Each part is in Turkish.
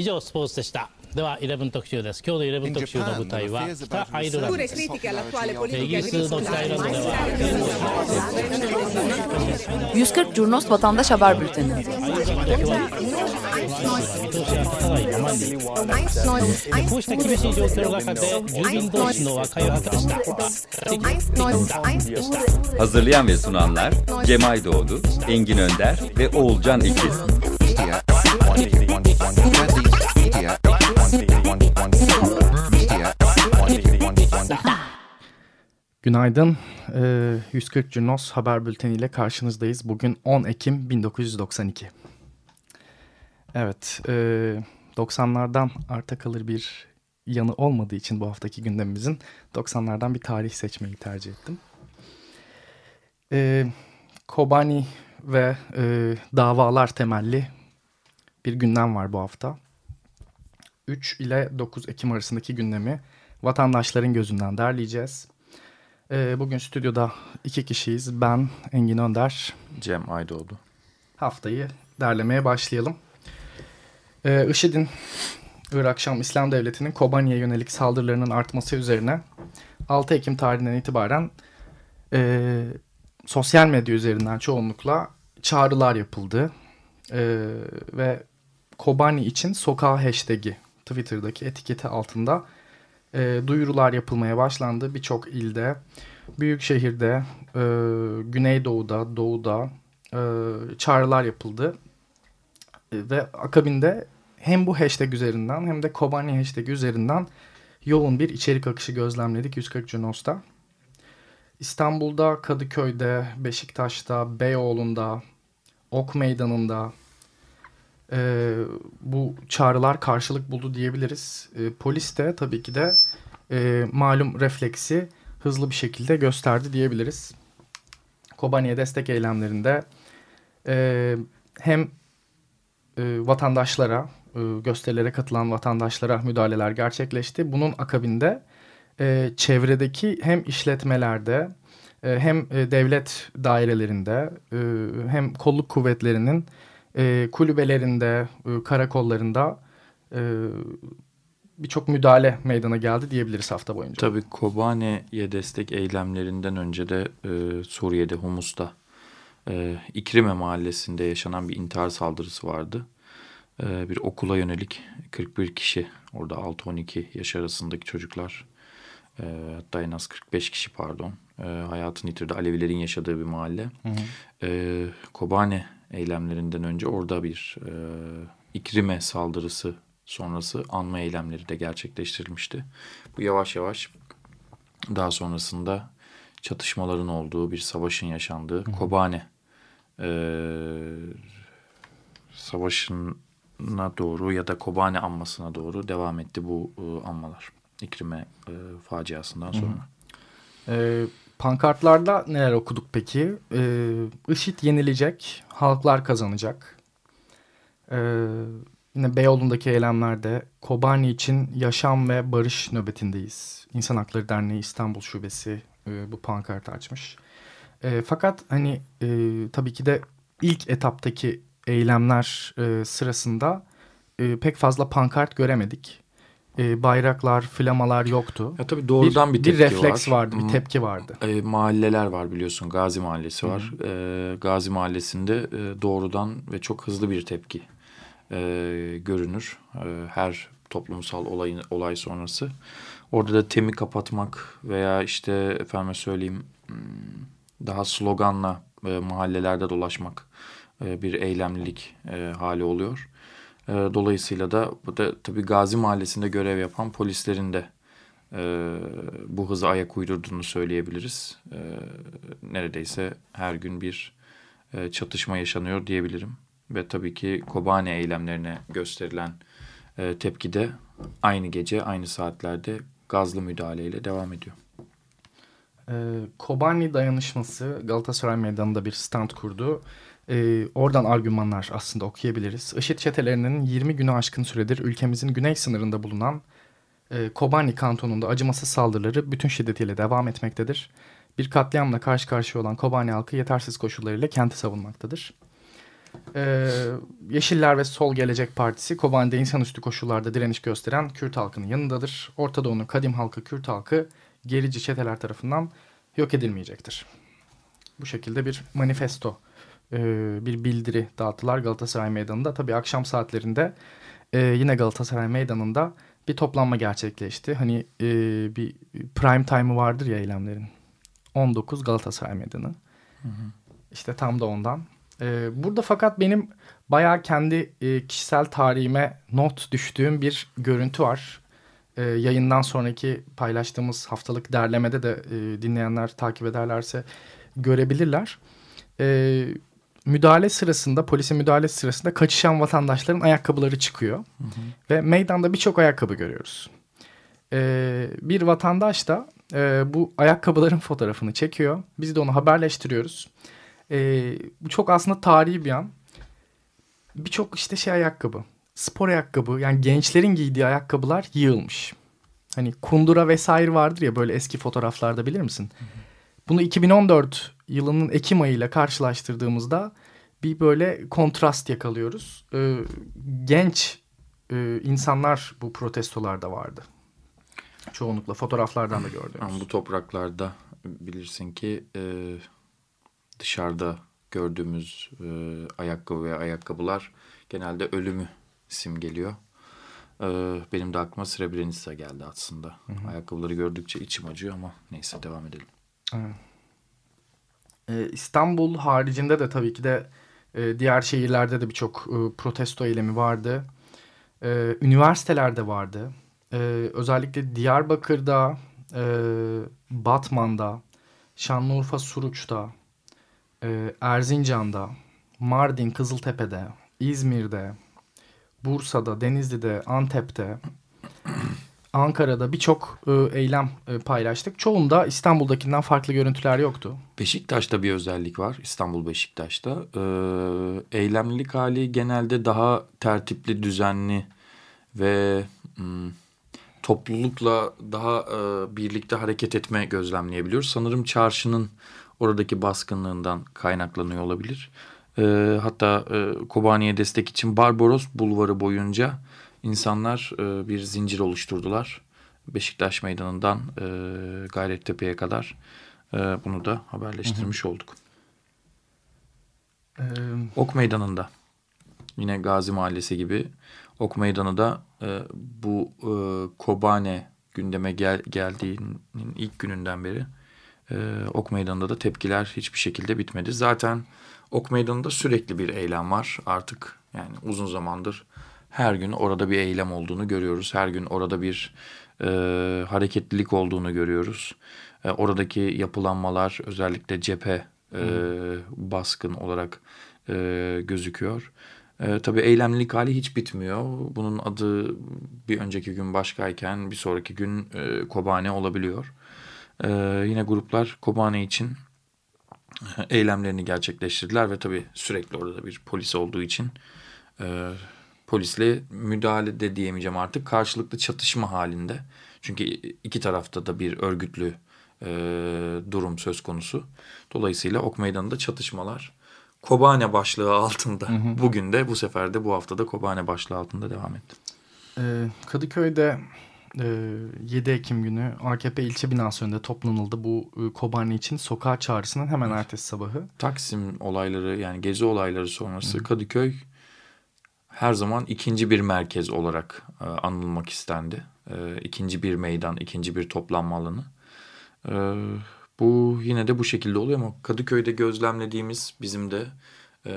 以上スポーツでしたでは11特集です今日の11特集の舞台は北アイルランドですイギリスの北アイルランドでは140 Curnos Vatandaş Haber Bülteni こうした厳しい状況の中で住民同士の和解を果たした Hazırlayan ve sunanlar Cem Aydoğdu, Engin Önder ve Oğulcan İkiz. Günaydın. Ee, 140 Cunos haber bülteni ile karşınızdayız. Bugün 10 Ekim 1992. Evet, e, 90'lardan arta kalır bir yanı olmadığı için bu haftaki gündemimizin 90'lardan bir tarih seçmeyi tercih ettim. E, Kobani ve e, davalar temelli bir gündem var bu hafta. 3 ile 9 Ekim arasındaki gündemi vatandaşların gözünden derleyeceğiz. Ee, bugün stüdyoda iki kişiyiz. Ben Engin Önder. Cem Aydoğdu. Haftayı derlemeye başlayalım. Ee, IŞİD'in Irak Şam İslam Devleti'nin Kobani'ye yönelik saldırılarının artması üzerine 6 Ekim tarihinden itibaren e, sosyal medya üzerinden çoğunlukla çağrılar yapıldı. E, ve Kobani için sokağa hashtag'i Twitter'daki etiketi altında e, duyurular yapılmaya başlandı. Birçok ilde, büyük şehirde, e, Güneydoğu'da, Doğu'da e, çağrılar yapıldı. E, ve akabinde hem bu hashtag üzerinden hem de Kobani hashtag üzerinden yoğun bir içerik akışı gözlemledik 140 Cunos'ta. İstanbul'da, Kadıköy'de, Beşiktaş'ta, Beyoğlu'nda, Ok Meydanı'nda, e, bu çağrılar karşılık buldu diyebiliriz. E, polis de tabii ki de e, malum refleksi hızlı bir şekilde gösterdi diyebiliriz. Kobani'ye destek eylemlerinde e, hem e, vatandaşlara, e, gösterilere katılan vatandaşlara müdahaleler gerçekleşti. Bunun akabinde e, çevredeki hem işletmelerde e, hem e, devlet dairelerinde e, hem kolluk kuvvetlerinin e, kulübelerinde, e, karakollarında e, birçok müdahale meydana geldi diyebiliriz hafta boyunca. Tabii Kobane'ye destek eylemlerinden önce de e, Suriye'de Humus'ta e, İkrime mahallesinde yaşanan bir intihar saldırısı vardı. E, bir okula yönelik 41 kişi orada 6-12 yaş arasındaki çocuklar e, hatta en az 45 kişi pardon e, hayatını yitirdi. Alevilerin yaşadığı bir mahalle. Hı hı. E, Kobane eylemlerinden önce orada bir e, İkrime saldırısı sonrası anma eylemleri de gerçekleştirilmişti. Bu yavaş yavaş daha sonrasında çatışmaların olduğu bir savaşın yaşandığı Hı. Kobane e, savaşına doğru ya da Kobane anmasına doğru devam etti bu e, anmalar. İkrime e, faciasından sonra. Hı. E, Pankartlarda neler okuduk peki? Ee, IŞİD yenilecek, halklar kazanacak. Ee, yine Beyoğlu'ndaki eylemlerde Kobani için yaşam ve barış nöbetindeyiz. İnsan Hakları Derneği İstanbul Şubesi e, bu pankartı açmış. E, fakat hani e, tabii ki de ilk etaptaki eylemler e, sırasında e, pek fazla pankart göremedik e, bayraklar, flamalar yoktu. Ya tabii doğrudan bir, bir tepki bir refleks var. vardı, bir tepki vardı. E, mahalleler var biliyorsun. Gazi Mahallesi var. E, Gazi Mahallesi'nde e, doğrudan ve çok hızlı bir tepki e, görünür. E, her toplumsal olayın olay sonrası. Orada da temi kapatmak veya işte efendime söyleyeyim hmm, daha sloganla e, mahallelerde dolaşmak e, bir eylemlilik e, hali oluyor. E, dolayısıyla da bu da tabii Gazi Mahallesi'nde görev yapan polislerin de e, bu hızı ayak uydurduğunu söyleyebiliriz. E, neredeyse her gün bir e, çatışma yaşanıyor diyebilirim. Ve tabii ki Kobane eylemlerine gösterilen e, tepki de aynı gece, aynı saatlerde gazlı müdahaleyle devam ediyor. E, Kobani dayanışması Galatasaray Meydanı'nda bir stand kurdu. E, oradan argümanlar aslında okuyabiliriz. IŞİD çetelerinin 20 günü aşkın süredir ülkemizin güney sınırında bulunan e, Kobani kantonunda acımasız saldırıları bütün şiddetiyle devam etmektedir. Bir katliamla karşı karşıya olan Kobani halkı yetersiz koşullarıyla kenti savunmaktadır. e, Yeşiller ve Sol Gelecek Partisi Kobani'de insanüstü koşullarda direniş gösteren Kürt halkının yanındadır. Orta Doğu'nun kadim halkı Kürt halkı gerici çeteler tarafından yok edilmeyecektir. Bu şekilde bir manifesto, e, bir bildiri dağıttılar Galatasaray Meydanı'nda. Tabii akşam saatlerinde e, yine Galatasaray Meydanı'nda bir toplanma gerçekleşti. Hani e, bir prime time'ı vardır ya eylemlerin. 19 Galatasaray Meydanı. Hı hı. İşte tam da ondan. Burada fakat benim bayağı kendi e, kişisel tarihime not düştüğüm bir görüntü var. Yayından sonraki paylaştığımız haftalık derlemede de e, dinleyenler takip ederlerse görebilirler. Ee, müdahale sırasında, polisin müdahale sırasında kaçışan vatandaşların ayakkabıları çıkıyor. Hı hı. Ve meydanda birçok ayakkabı görüyoruz. Ee, bir vatandaş da e, bu ayakkabıların fotoğrafını çekiyor. Biz de onu haberleştiriyoruz. E, bu çok aslında tarihi bir an. Birçok işte şey ayakkabı, spor ayakkabı yani gençlerin giydiği ayakkabılar yığılmış. Hani kundura vesaire vardır ya böyle eski fotoğraflarda bilir misin? Bunu 2014 yılının Ekim ayıyla karşılaştırdığımızda bir böyle kontrast yakalıyoruz. Ee, genç e, insanlar bu protestolarda vardı. Çoğunlukla fotoğraflardan da gördüğümüz. Bu topraklarda bilirsin ki e, dışarıda gördüğümüz e, ayakkabı ve ayakkabılar genelde ölümü simgeliyor. E, benim de aklıma Srebrenica geldi aslında. Hı hı. Ayakkabıları gördükçe içim acıyor ama neyse devam edelim. Evet. Ee, İstanbul haricinde de tabii ki de e, diğer şehirlerde de birçok e, protesto eylemi vardı. E, üniversitelerde vardı. E, özellikle Diyarbakır'da, e, Batman'da, Şanlıurfa Suruç'ta, Erzincan'da, Mardin, Kızıltepe'de, İzmir'de, Bursa'da, Denizli'de, Antep'te, Ankara'da birçok e, eylem e, paylaştık. Çoğunda İstanbul'dakinden farklı görüntüler yoktu. Beşiktaş'ta bir özellik var. İstanbul Beşiktaş'ta. E, eylemlilik hali genelde daha tertipli, düzenli ve hmm, toplulukla daha birlikte hareket etme gözlemleyebiliyoruz. Sanırım çarşının oradaki baskınlığından kaynaklanıyor olabilir. Hatta Kobani'ye destek için Barbaros Bulvarı boyunca insanlar e, bir zincir oluşturdular. Beşiktaş Meydanı'ndan e, Gayrettepe'ye kadar e, bunu da haberleştirmiş hı hı. olduk. Ee... Ok Meydanı'nda yine Gazi Mahallesi gibi Ok Meydanı da e, bu e, Kobane gündeme gel, geldiğinin ilk gününden beri e, Ok Meydanı'nda da tepkiler hiçbir şekilde bitmedi. Zaten Ok Meydanı'nda sürekli bir eylem var artık yani uzun zamandır her gün orada bir eylem olduğunu görüyoruz. Her gün orada bir e, hareketlilik olduğunu görüyoruz. E, oradaki yapılanmalar özellikle cephe e, baskın olarak e, gözüküyor. E, tabii eylemlilik hali hiç bitmiyor. Bunun adı bir önceki gün başkayken bir sonraki gün e, Kobane olabiliyor. E, yine gruplar Kobane için e, eylemlerini gerçekleştirdiler ve tabii sürekli orada bir polis olduğu için e, polisle müdahale de diyemeyeceğim artık karşılıklı çatışma halinde. Çünkü iki tarafta da bir örgütlü e, durum söz konusu. Dolayısıyla Ok Meydanı'nda çatışmalar Kobane başlığı altında. Hı hı. Bugün de bu sefer de bu haftada Kobane başlığı altında devam etti. Ee, Kadıköy'de e, 7 Ekim günü AKP ilçe binası önünde toplanıldı bu e, Kobane için sokağa çağrısının hemen ertesi sabahı. Taksim olayları yani gezi olayları sonrası hı. Kadıköy her zaman ikinci bir merkez olarak e, anılmak istendi. E, ikinci bir meydan, ikinci bir toplanma alanı. E, bu yine de bu şekilde oluyor ama Kadıköy'de gözlemlediğimiz bizim de e,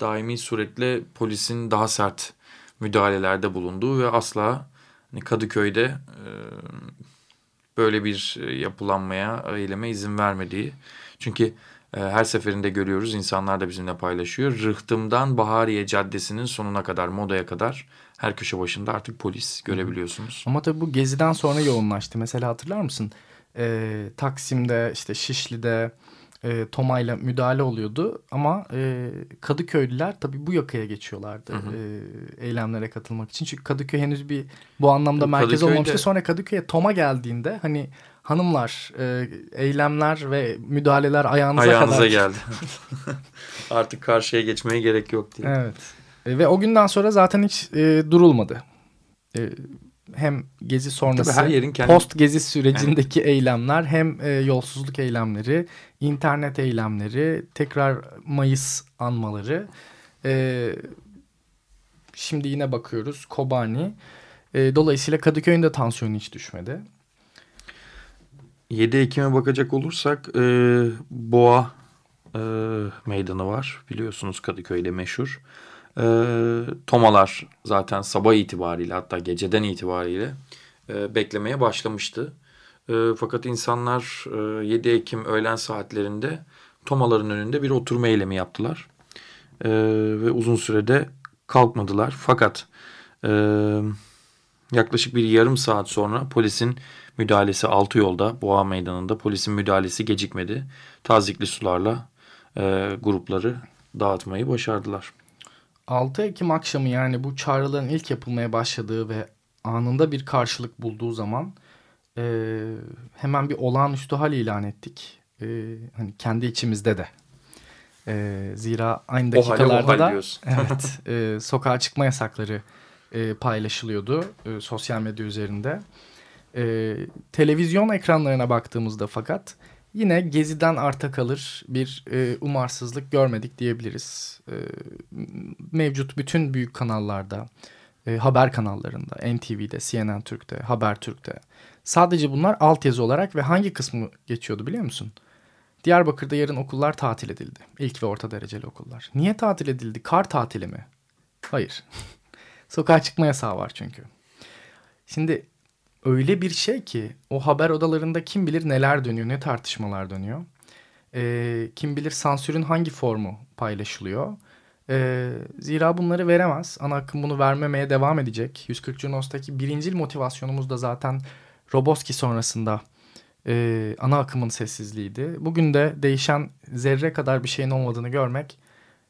daimi suretle polisin daha sert müdahalelerde bulunduğu ve asla hani Kadıköy'de e, böyle bir yapılanmaya, eyleme izin vermediği. Çünkü e, her seferinde görüyoruz insanlar da bizimle paylaşıyor. Rıhtımdan Bahariye Caddesi'nin sonuna kadar, Moda'ya kadar her köşe başında artık polis görebiliyorsunuz. Ama tabii bu geziden sonra yoğunlaştı. Mesela hatırlar mısın? e, Taksim'de, işte Şişli'de, e, tomayla müdahale oluyordu. Ama e, Kadıköylüler tabii bu yakaya geçiyorlardı hı hı. E, eylemlere katılmak için. Çünkü Kadıköy henüz bir bu anlamda Kadıköy'de... merkez olmamıştı. Sonra Kadıköy'e Toma geldiğinde hani hanımlar e, eylemler ve müdahaleler ayağınıza, ayağınıza kadar. geldi. Artık karşıya geçmeye gerek yok diye. Evet. E, ve o günden sonra zaten hiç e, durulmadı. E, hem gezi sonrası her yerin kendi... post gezi sürecindeki yani. eylemler hem e, yolsuzluk eylemleri, internet eylemleri, tekrar Mayıs anmaları. E, şimdi yine bakıyoruz Kobani. E, dolayısıyla Kadıköy'ün de tansiyonu hiç düşmedi. 7 Ekim'e bakacak olursak e, Boğa e, meydanı var. Biliyorsunuz Kadıköy'de meşhur. E, tomalar zaten sabah itibariyle hatta geceden itibariyle e, beklemeye başlamıştı. E, fakat insanlar e, 7 Ekim öğlen saatlerinde tomaların önünde bir oturma eylemi yaptılar. E, ve uzun sürede kalkmadılar. Fakat e, yaklaşık bir yarım saat sonra polisin müdahalesi altı yolda Boğa Meydanı'nda polisin müdahalesi gecikmedi. Tazikli sularla e, grupları dağıtmayı başardılar. 6 Ekim akşamı yani bu çağrıların ilk yapılmaya başladığı ve anında bir karşılık bulduğu zaman e, hemen bir olağanüstü hal ilan ettik. E, hani kendi içimizde de. E, zira aynı dakikalarda da evet, e, sokağa çıkma yasakları e, paylaşılıyordu e, sosyal medya üzerinde. E, televizyon ekranlarına baktığımızda fakat yine Gezi'den arta kalır bir e, umarsızlık görmedik diyebiliriz. E, mevcut bütün büyük kanallarda, e, haber kanallarında, NTV'de, CNN Türk'te, Habertürk'te. Sadece bunlar altyazı olarak ve hangi kısmı geçiyordu biliyor musun? Diyarbakır'da yarın okullar tatil edildi. İlk ve orta dereceli okullar. Niye tatil edildi? Kar tatili mi? Hayır. Sokağa çıkma yasağı var çünkü. Şimdi öyle bir şey ki o haber odalarında kim bilir neler dönüyor, ne tartışmalar dönüyor. E, kim bilir sansürün hangi formu paylaşılıyor. E, zira bunları veremez. Ana akım bunu vermemeye devam edecek. 140 Junos'taki birincil motivasyonumuz da zaten Roboski sonrasında e, ana akımın sessizliğiydi. Bugün de değişen zerre kadar bir şeyin olmadığını görmek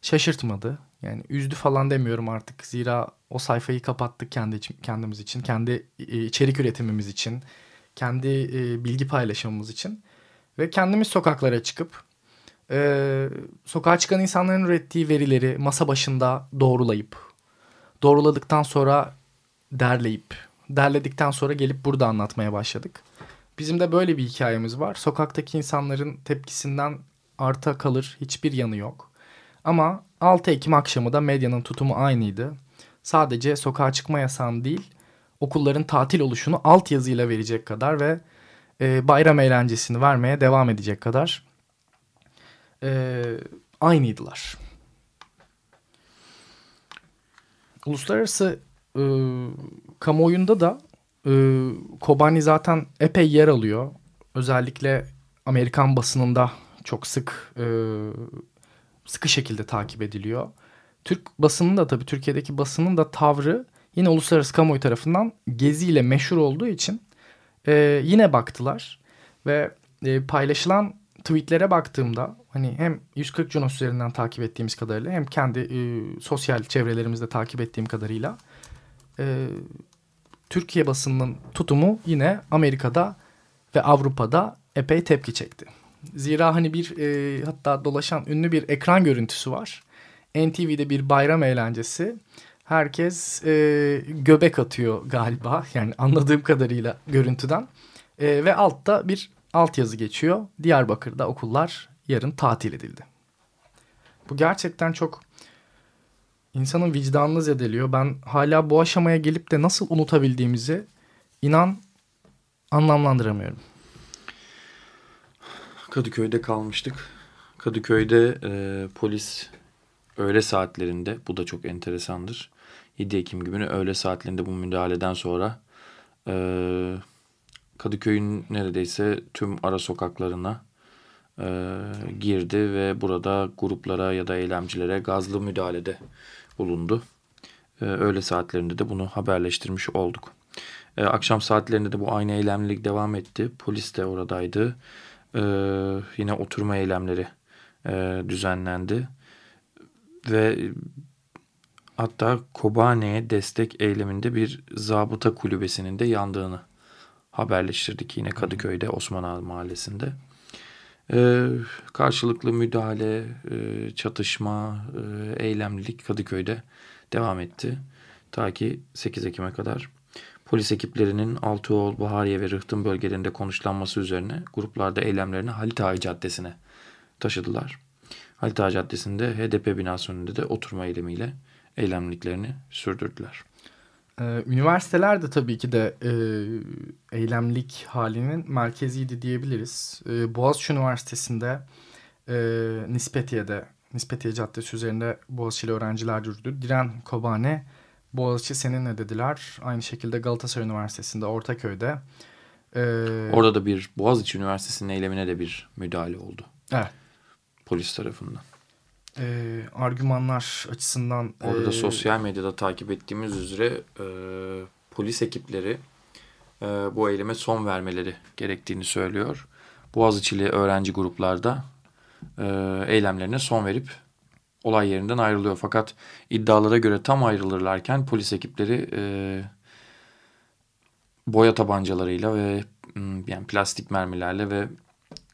şaşırtmadı. Yani üzdü falan demiyorum artık. Zira o sayfayı kapattık kendi kendimiz için, kendi e, içerik üretimimiz için, kendi e, bilgi paylaşımımız için ve kendimiz sokaklara çıkıp e, sokağa çıkan insanların ürettiği verileri masa başında doğrulayıp, doğruladıktan sonra derleyip, derledikten sonra gelip burada anlatmaya başladık. Bizim de böyle bir hikayemiz var. Sokaktaki insanların tepkisinden arta kalır hiçbir yanı yok. Ama 6 Ekim akşamı da medyanın tutumu aynıydı. Sadece sokağa çıkma yasağını değil, okulların tatil oluşunu altyazıyla verecek kadar ve e, bayram eğlencesini vermeye devam edecek kadar e, aynıydılar. Uluslararası e, kamuoyunda da e, Kobani zaten epey yer alıyor. Özellikle Amerikan basınında çok sık e, sıkı şekilde takip ediliyor. Türk basının da tabii Türkiye'deki basının da tavrı yine uluslararası kamuoyu tarafından geziyle meşhur olduğu için e, yine baktılar. Ve e, paylaşılan tweetlere baktığımda hani hem 140 Junos üzerinden takip ettiğimiz kadarıyla hem kendi e, sosyal çevrelerimizde takip ettiğim kadarıyla e, Türkiye basınının tutumu yine Amerika'da ve Avrupa'da epey tepki çekti. Zira hani bir e, hatta dolaşan ünlü bir ekran görüntüsü var. NTV'de bir bayram eğlencesi. Herkes e, göbek atıyor galiba. Yani anladığım kadarıyla görüntüden. E, ve altta bir altyazı geçiyor. Diyarbakır'da okullar yarın tatil edildi. Bu gerçekten çok insanın vicdanını zedeliyor. Ben hala bu aşamaya gelip de nasıl unutabildiğimizi inan anlamlandıramıyorum. Kadıköy'de kalmıştık. Kadıköy'de e, polis öğle saatlerinde bu da çok enteresandır. 7 Ekim günü öğle saatlerinde bu müdahaleden sonra e, Kadıköy'ün neredeyse tüm ara sokaklarına e, girdi ve burada gruplara ya da eylemcilere gazlı müdahalede bulundu. E, öğle saatlerinde de bunu haberleştirmiş olduk. E, akşam saatlerinde de bu aynı eylemlilik devam etti. Polis de oradaydı. e, yine oturma eylemleri e, düzenlendi. Ve hatta Kobane'ye destek eyleminde bir zabıta kulübesinin de yandığını haberleştirdik yine Kadıköy'de Osman Ağa Mahallesi'nde. Ee, karşılıklı müdahale, e, çatışma, e, eylemlilik Kadıköy'de devam etti. Ta ki 8 Ekim'e kadar. Polis ekiplerinin Altıoğlu, Bahariye ve Rıhtım bölgelerinde konuşlanması üzerine gruplarda eylemlerini Halit Ağa Caddesi'ne taşıdılar. Halit Ağa Caddesi'nde HDP binası önünde de oturma eylemiyle eylemliklerini sürdürdüler. Ee, üniversiteler de tabii ki de e, eylemlik halinin merkeziydi diyebiliriz. E, Boğaziçi Üniversitesi'nde e, Nispetiye'de, Nispetiye Caddesi üzerinde Boğaziçi'li öğrenciler yürüdü. Diren Kobane, Boğaziçi seninle dediler. Aynı şekilde Galatasaray Üniversitesi'nde, Ortaköy'de. E, Orada da bir Boğaziçi Üniversitesi'nin eylemine de bir müdahale oldu. Evet. Polis tarafından e, argümanlar açısından... Orada e, sosyal medyada takip ettiğimiz üzere e, polis ekipleri e, bu eyleme son vermeleri gerektiğini söylüyor. Boğaziçi'li öğrenci gruplarda e, eylemlerine son verip olay yerinden ayrılıyor. Fakat iddialara göre tam ayrılırlarken polis ekipleri e, boya tabancalarıyla ve yani plastik mermilerle ve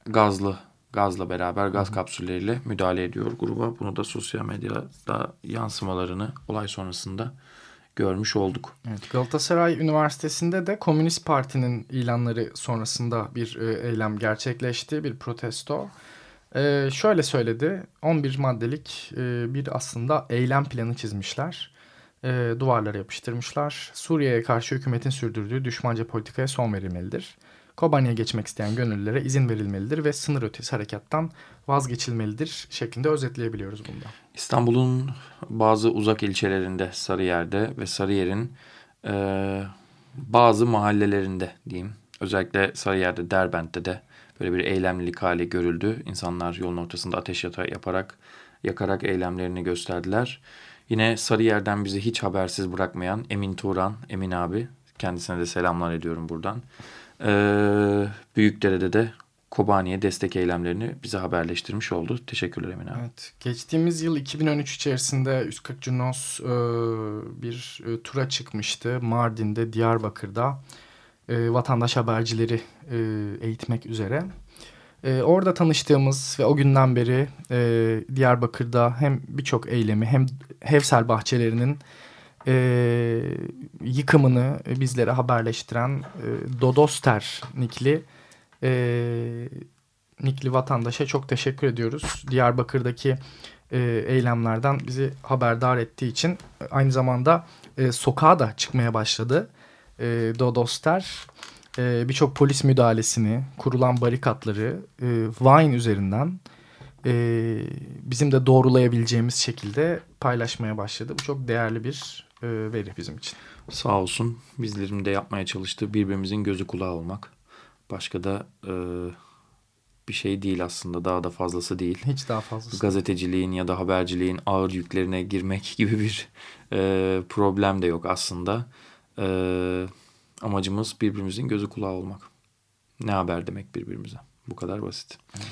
gazlı gazla beraber gaz kapsülleriyle müdahale ediyor gruba. Bunu da sosyal medyada yansımalarını olay sonrasında görmüş olduk. Evet, Galatasaray Üniversitesi'nde de Komünist Parti'nin ilanları sonrasında bir e, eylem gerçekleşti, bir protesto. E, şöyle söyledi, 11 maddelik e, bir aslında eylem planı çizmişler. E, duvarlara yapıştırmışlar. Suriye'ye karşı hükümetin sürdürdüğü düşmanca politikaya son verilmelidir. Kobani'ye geçmek isteyen gönüllülere izin verilmelidir ve sınır ötesi harekattan vazgeçilmelidir şeklinde özetleyebiliyoruz bunda. İstanbul'un bazı uzak ilçelerinde Sarıyer'de ve Sarıyer'in e, bazı mahallelerinde diyeyim özellikle Sarıyer'de Derbent'te de böyle bir eylemlilik hali görüldü. İnsanlar yolun ortasında ateş yaparak yakarak eylemlerini gösterdiler. Yine Sarıyer'den bizi hiç habersiz bırakmayan Emin Turan, Emin abi kendisine de selamlar ediyorum buradan. Ee, Büyükdere'de de Kobani'ye destek eylemlerini bize haberleştirmiş oldu. Teşekkürler Emin abi. Evet, geçtiğimiz yıl 2013 içerisinde 140 Cunos e, bir e, tura çıkmıştı. Mardin'de, Diyarbakır'da e, vatandaş habercileri e, eğitmek üzere. E, orada tanıştığımız ve o günden beri e, Diyarbakır'da hem birçok eylemi hem Hevsel bahçelerinin e, yıkımını bizlere haberleştiren e, Dodoster nikli e, nikli vatandaşa çok teşekkür ediyoruz. Diyarbakır'daki e, eylemlerden bizi haberdar ettiği için aynı zamanda e, sokağa da çıkmaya başladı. E, Dodoster e, birçok polis müdahalesini, kurulan barikatları e, Vine üzerinden e, bizim de doğrulayabileceğimiz şekilde paylaşmaya başladı. Bu çok değerli bir veri bizim için. Sağ olsun bizlerin de yapmaya çalıştığı birbirimizin gözü kulağı olmak. Başka da e, bir şey değil aslında daha da fazlası değil. Hiç daha fazlası. Gazeteciliğin ya da haberciliğin ağır yüklerine girmek gibi bir e, problem de yok aslında. E, amacımız birbirimizin gözü kulağı olmak. Ne haber demek birbirimize. Bu kadar basit. Evet.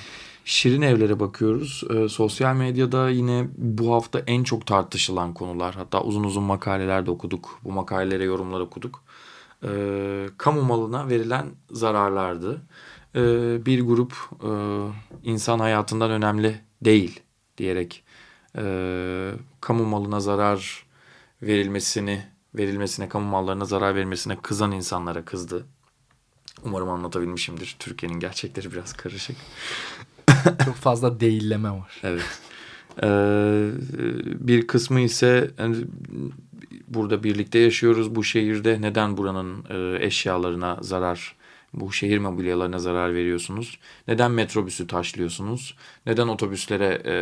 Şirin evlere bakıyoruz. E, sosyal medyada yine bu hafta en çok tartışılan konular. Hatta uzun uzun makaleler de okuduk. Bu makalelere yorumlar okuduk. E, kamu malına verilen zararlardı. E, bir grup e, insan hayatından önemli değil diyerek e, kamu malına zarar verilmesini verilmesine, kamu mallarına zarar verilmesine kızan insanlara kızdı. Umarım anlatabilmişimdir. Türkiye'nin gerçekleri biraz karışık. Çok fazla değilleme var. Evet. Ee, bir kısmı ise yani burada birlikte yaşıyoruz bu şehirde. Neden buranın e, eşyalarına zarar, bu şehir mobilyalarına zarar veriyorsunuz? Neden metrobüsü taşlıyorsunuz? Neden otobüslere e,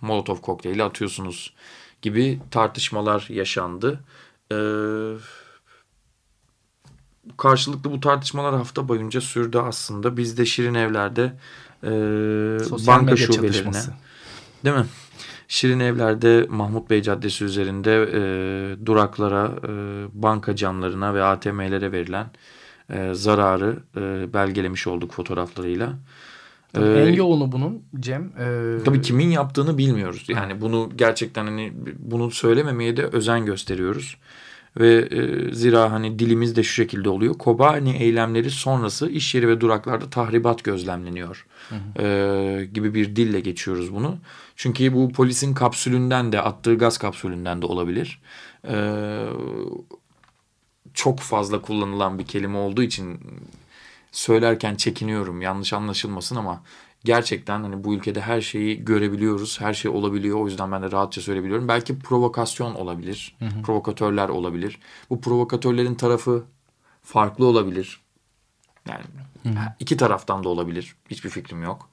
molotof kokteyli atıyorsunuz? Gibi tartışmalar yaşandı. Evet karşılıklı bu tartışmalar hafta boyunca sürdü aslında. Biz de Şirin Evler'de e, banka şubelerine çalışması. değil mi? Şirin Evler'de Mahmut Bey Caddesi üzerinde e, duraklara, e, banka camlarına ve ATM'lere verilen e, zararı e, belgelemiş olduk fotoğraflarıyla. Tabii ee, en yoğunu bunun Cem. E... Tabii kimin yaptığını bilmiyoruz. Yani bunu gerçekten hani bunu söylememeye de özen gösteriyoruz. Ve e, zira hani dilimiz de şu şekilde oluyor. Kobani eylemleri sonrası iş yeri ve duraklarda tahribat gözlemleniyor. Hı hı. E, gibi bir dille geçiyoruz bunu. Çünkü bu polisin kapsülünden de attığı gaz kapsülünden de olabilir. E, çok fazla kullanılan bir kelime olduğu için söylerken çekiniyorum yanlış anlaşılmasın ama gerçekten hani bu ülkede her şeyi görebiliyoruz. Her şey olabiliyor. O yüzden ben de rahatça söyleyebiliyorum. Belki provokasyon olabilir. Hı hı. Provokatörler olabilir. Bu provokatörlerin tarafı farklı olabilir. Yani hı hı. iki taraftan da olabilir. Hiçbir fikrim yok.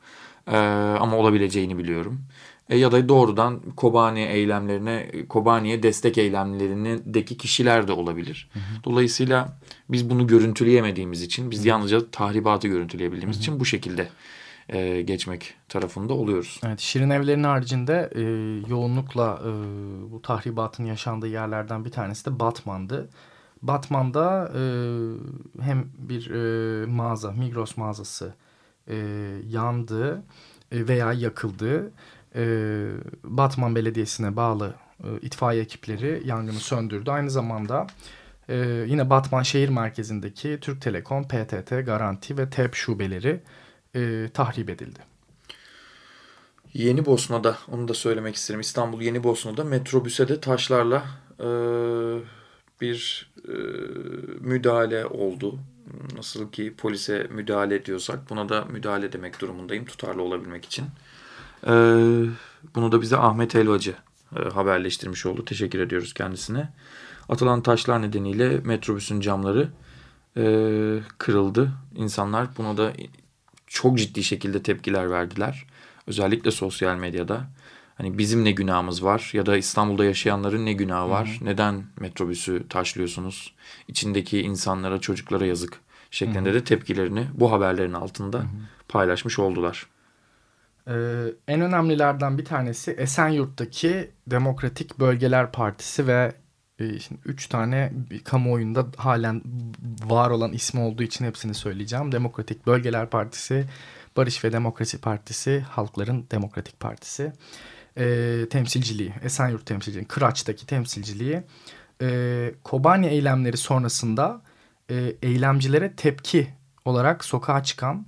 Ee, ama olabileceğini biliyorum. E, ya da doğrudan Kobani eylemlerine, Kobani'ye destek eylemlerindeki kişiler de olabilir. Hı hı. Dolayısıyla biz bunu görüntüleyemediğimiz için, biz hı hı. yalnızca tahribatı görüntüleyebildiğimiz hı hı. için bu şekilde e, geçmek tarafında oluyoruz. Evet, Şirin Evler'in haricinde e, yoğunlukla e, bu tahribatın yaşandığı yerlerden bir tanesi de Batman'dı. Batman'da e, hem bir e, mağaza, Migros mağazası e, yandı e, veya yakıldı. E, Batman Belediyesi'ne bağlı e, itfaiye ekipleri yangını söndürdü. Aynı zamanda e, yine Batman şehir merkezindeki Türk Telekom, PTT, Garanti ve TEP şubeleri e, tahrip edildi. Yeni Bosna'da onu da söylemek isterim. İstanbul Yeni Bosna'da metrobüse de taşlarla e, bir e, müdahale oldu. Nasıl ki polise müdahale ediyorsak buna da müdahale demek durumundayım tutarlı olabilmek için. E, bunu da bize Ahmet Elvacı e, haberleştirmiş oldu. Teşekkür ediyoruz kendisine. Atılan taşlar nedeniyle metrobüsün camları e, kırıldı. İnsanlar buna da çok ciddi şekilde tepkiler verdiler. Özellikle sosyal medyada. Hani bizim ne günahımız var ya da İstanbul'da yaşayanların ne günahı var? Hı hı. Neden metrobüsü taşlıyorsunuz? İçindeki insanlara, çocuklara yazık şeklinde hı hı. de tepkilerini bu haberlerin altında hı hı. paylaşmış oldular. Ee, en önemlilerden bir tanesi Esenyurt'taki Demokratik Bölgeler Partisi ve şimdi üç tane kamuoyunda halen var olan ismi olduğu için hepsini söyleyeceğim. Demokratik Bölgeler Partisi, Barış ve Demokrasi Partisi, Halkların Demokratik Partisi e, temsilciliği, Esenyurt temsilciliği, Kıraç'taki temsilciliği e, Kobani eylemleri sonrasında e, eylemcilere tepki olarak sokağa çıkan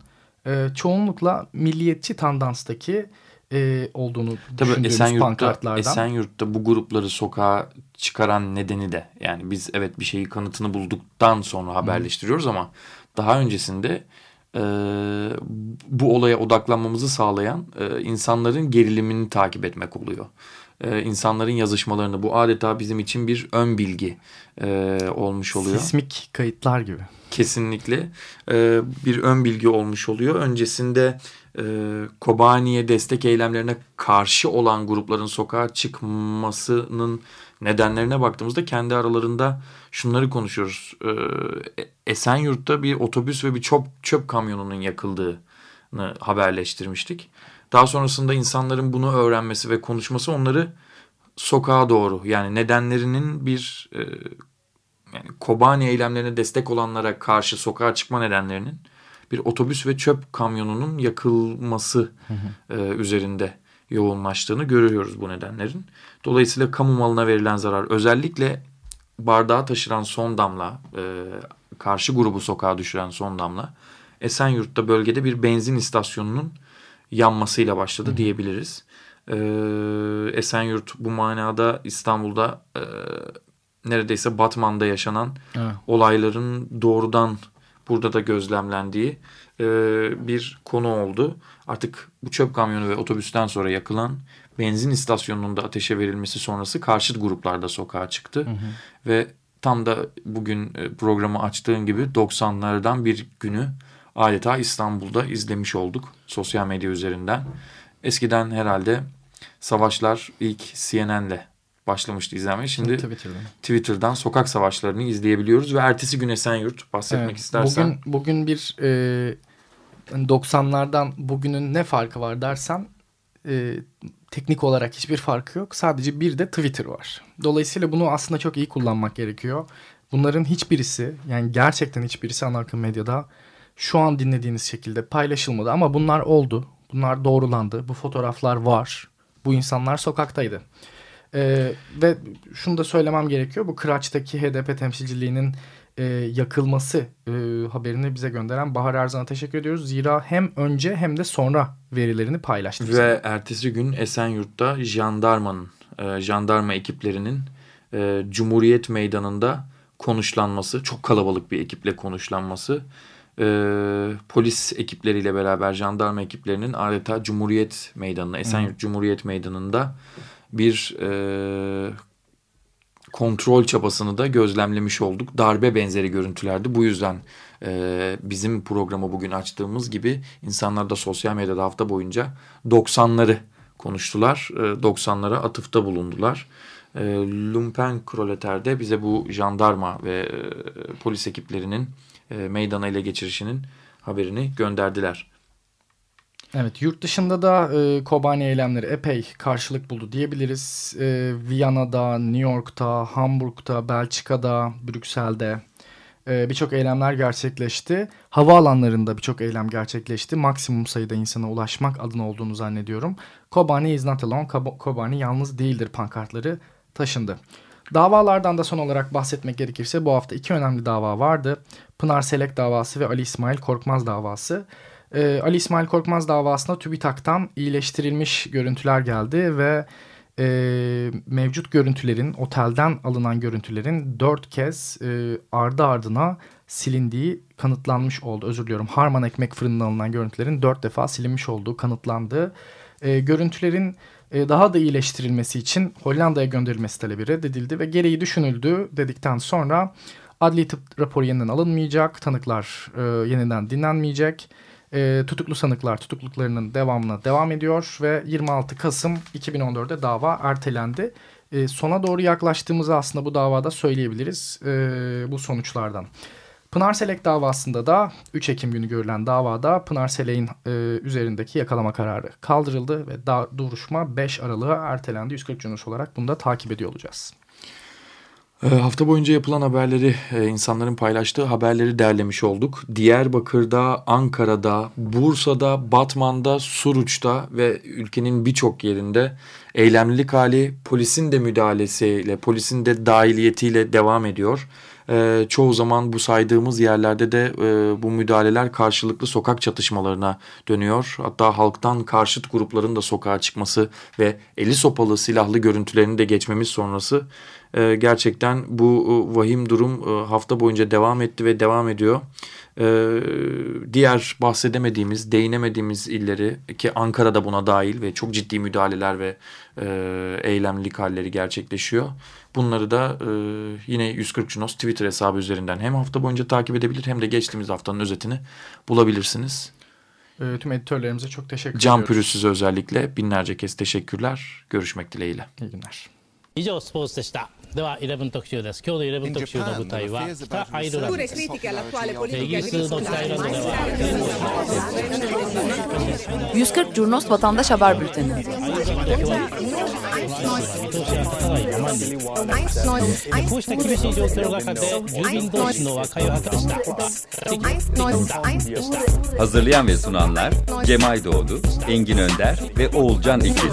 e, çoğunlukla milliyetçi tandanstaki e, olduğunu Tabii düşündüğümüz Esenyurt'ta, pankartlardan. Esenyurt'ta bu grupları sokağa çıkaran nedeni de yani biz evet bir şeyi kanıtını bulduktan sonra haberleştiriyoruz ama daha öncesinde e, bu olaya odaklanmamızı sağlayan e, insanların gerilimini takip etmek oluyor. E, insanların yazışmalarını bu adeta bizim için bir ön bilgi e, olmuş oluyor. Sismik kayıtlar gibi. Kesinlikle e, bir ön bilgi olmuş oluyor. Öncesinde e, Kobani'ye destek eylemlerine karşı olan grupların sokağa çıkmasının nedenlerine baktığımızda kendi aralarında şunları konuşuyoruz. Ee, Esenyurt'ta bir otobüs ve bir çöp, çöp kamyonunun yakıldığını haberleştirmiştik. Daha sonrasında insanların bunu öğrenmesi ve konuşması onları sokağa doğru yani nedenlerinin bir e, yani Kobani eylemlerine destek olanlara karşı sokağa çıkma nedenlerinin bir otobüs ve çöp kamyonunun yakılması hı hı. E, üzerinde yoğunlaştığını görüyoruz bu nedenlerin. Dolayısıyla kamu malına verilen zarar özellikle bardağa taşıran son damla, e, karşı grubu sokağa düşüren son damla Esenyurt'ta bölgede bir benzin istasyonunun yanmasıyla başladı Hı. diyebiliriz. E, Esenyurt bu manada İstanbul'da e, neredeyse Batman'da yaşanan evet. olayların doğrudan burada da gözlemlendiği e, bir konu oldu. Artık bu çöp kamyonu ve otobüsten sonra yakılan benzin istasyonunun da ateşe verilmesi sonrası karşıt gruplarda sokağa çıktı. Hı hı. Ve tam da bugün e, programı açtığın gibi 90'lardan bir günü adeta İstanbul'da izlemiş olduk sosyal medya üzerinden. Eskiden herhalde savaşlar ilk CNN'le başlamıştı izlemeye. Şimdi Twitter'dan. Twitter'dan sokak savaşlarını izleyebiliyoruz ve ertesi gün Esenyurt bahsetmek evet, istersen. Bugün, bugün bir e, 90'lardan bugünün ne farkı var dersem e, teknik olarak hiçbir farkı yok. Sadece bir de Twitter var. Dolayısıyla bunu aslında çok iyi kullanmak gerekiyor. Bunların hiçbirisi yani gerçekten hiçbirisi ana akım medyada şu an dinlediğiniz şekilde paylaşılmadı. Ama bunlar oldu. Bunlar doğrulandı. Bu fotoğraflar var. Bu insanlar sokaktaydı. Ee, ve şunu da söylemem gerekiyor. Bu Kıraç'taki HDP temsilciliğinin e, yakılması e, haberini bize gönderen Bahar Erzan'a teşekkür ediyoruz. Zira hem önce hem de sonra verilerini paylaştı. Ve bize. ertesi gün Esenyurt'ta jandarmanın, e, jandarma ekiplerinin e, Cumhuriyet Meydanı'nda konuşlanması, çok kalabalık bir ekiple konuşlanması, e, polis ekipleriyle beraber jandarma ekiplerinin adeta Cumhuriyet Meydanı'na, Esenyurt hmm. Cumhuriyet Meydanı'nda bir e, kontrol çabasını da gözlemlemiş olduk. Darbe benzeri görüntülerdi. Bu yüzden e, bizim programı bugün açtığımız gibi insanlar da sosyal medyada hafta boyunca 90'ları konuştular. E, 90'lara atıfta bulundular. E, Lumpen Kroleter'de bize bu jandarma ve e, polis ekiplerinin e, meydana ele geçirişinin haberini gönderdiler. Evet yurt dışında da e, Kobani eylemleri epey karşılık buldu diyebiliriz. E, Viyana'da, New York'ta, Hamburg'da, Belçika'da, Brüksel'de e, birçok eylemler gerçekleşti. Havaalanlarında birçok eylem gerçekleşti. Maksimum sayıda insana ulaşmak adına olduğunu zannediyorum. Kobani is not alone, Kobani yalnız değildir pankartları taşındı. Davalardan da son olarak bahsetmek gerekirse bu hafta iki önemli dava vardı. Pınar Selek davası ve Ali İsmail Korkmaz davası. Ee, Ali İsmail Korkmaz davasında TÜBİTAK'tan iyileştirilmiş görüntüler geldi ve e, mevcut görüntülerin, otelden alınan görüntülerin dört kez e, ardı ardına silindiği kanıtlanmış oldu. Özür diliyorum. Harman Ekmek Fırını'ndan alınan görüntülerin dört defa silinmiş olduğu kanıtlandı. E, görüntülerin e, daha da iyileştirilmesi için Hollanda'ya gönderilmesi talebi reddedildi ve gereği düşünüldü dedikten sonra adli tıp raporu yeniden alınmayacak, tanıklar e, yeniden dinlenmeyecek e, tutuklu sanıklar tutukluklarının devamına devam ediyor ve 26 Kasım 2014'de dava ertelendi. E, sona doğru yaklaştığımızı aslında bu davada söyleyebiliriz e, bu sonuçlardan. Pınar Selek davasında da 3 Ekim günü görülen davada Pınar Selek'in e, üzerindeki yakalama kararı kaldırıldı ve da, duruşma 5 Aralık'a ertelendi. 140 Cunos olarak bunu da takip ediyor olacağız. Ee, hafta boyunca yapılan haberleri, e, insanların paylaştığı haberleri derlemiş olduk. Diyarbakır'da, Ankara'da, Bursa'da, Batman'da, Suruç'ta ve ülkenin birçok yerinde eylemlilik hali polisin de müdahalesiyle, polisin de dahiliyetiyle devam ediyor. E, çoğu zaman bu saydığımız yerlerde de e, bu müdahaleler karşılıklı sokak çatışmalarına dönüyor. Hatta halktan karşıt grupların da sokağa çıkması ve eli sopalı silahlı görüntülerini de geçmemiz sonrası e, gerçekten bu e, vahim durum e, hafta boyunca devam etti ve devam ediyor. E, diğer bahsedemediğimiz, değinemediğimiz illeri ki Ankara'da buna dahil ve çok ciddi müdahaleler ve e, eylemlilik halleri gerçekleşiyor. Bunları da e, yine 140 Cunos Twitter hesabı üzerinden hem hafta boyunca takip edebilir hem de geçtiğimiz haftanın özetini bulabilirsiniz. E, tüm editörlerimize çok teşekkür Can ediyoruz. Can Pürüzsüz özellikle binlerce kez teşekkürler. Görüşmek dileğiyle. İyi günler. 以上スポーツでした では11特集です今日の11特集の舞台は北アイルランドですイギリスの北アイルランドでは140 Curnos Vatandaş Haber Bülteni こうした厳しい状況の中で住民同士の和解を図りした Hazırlayan ve sunanlar Cemay Doğdu, Engin Önder ve Oğulcan İkiz.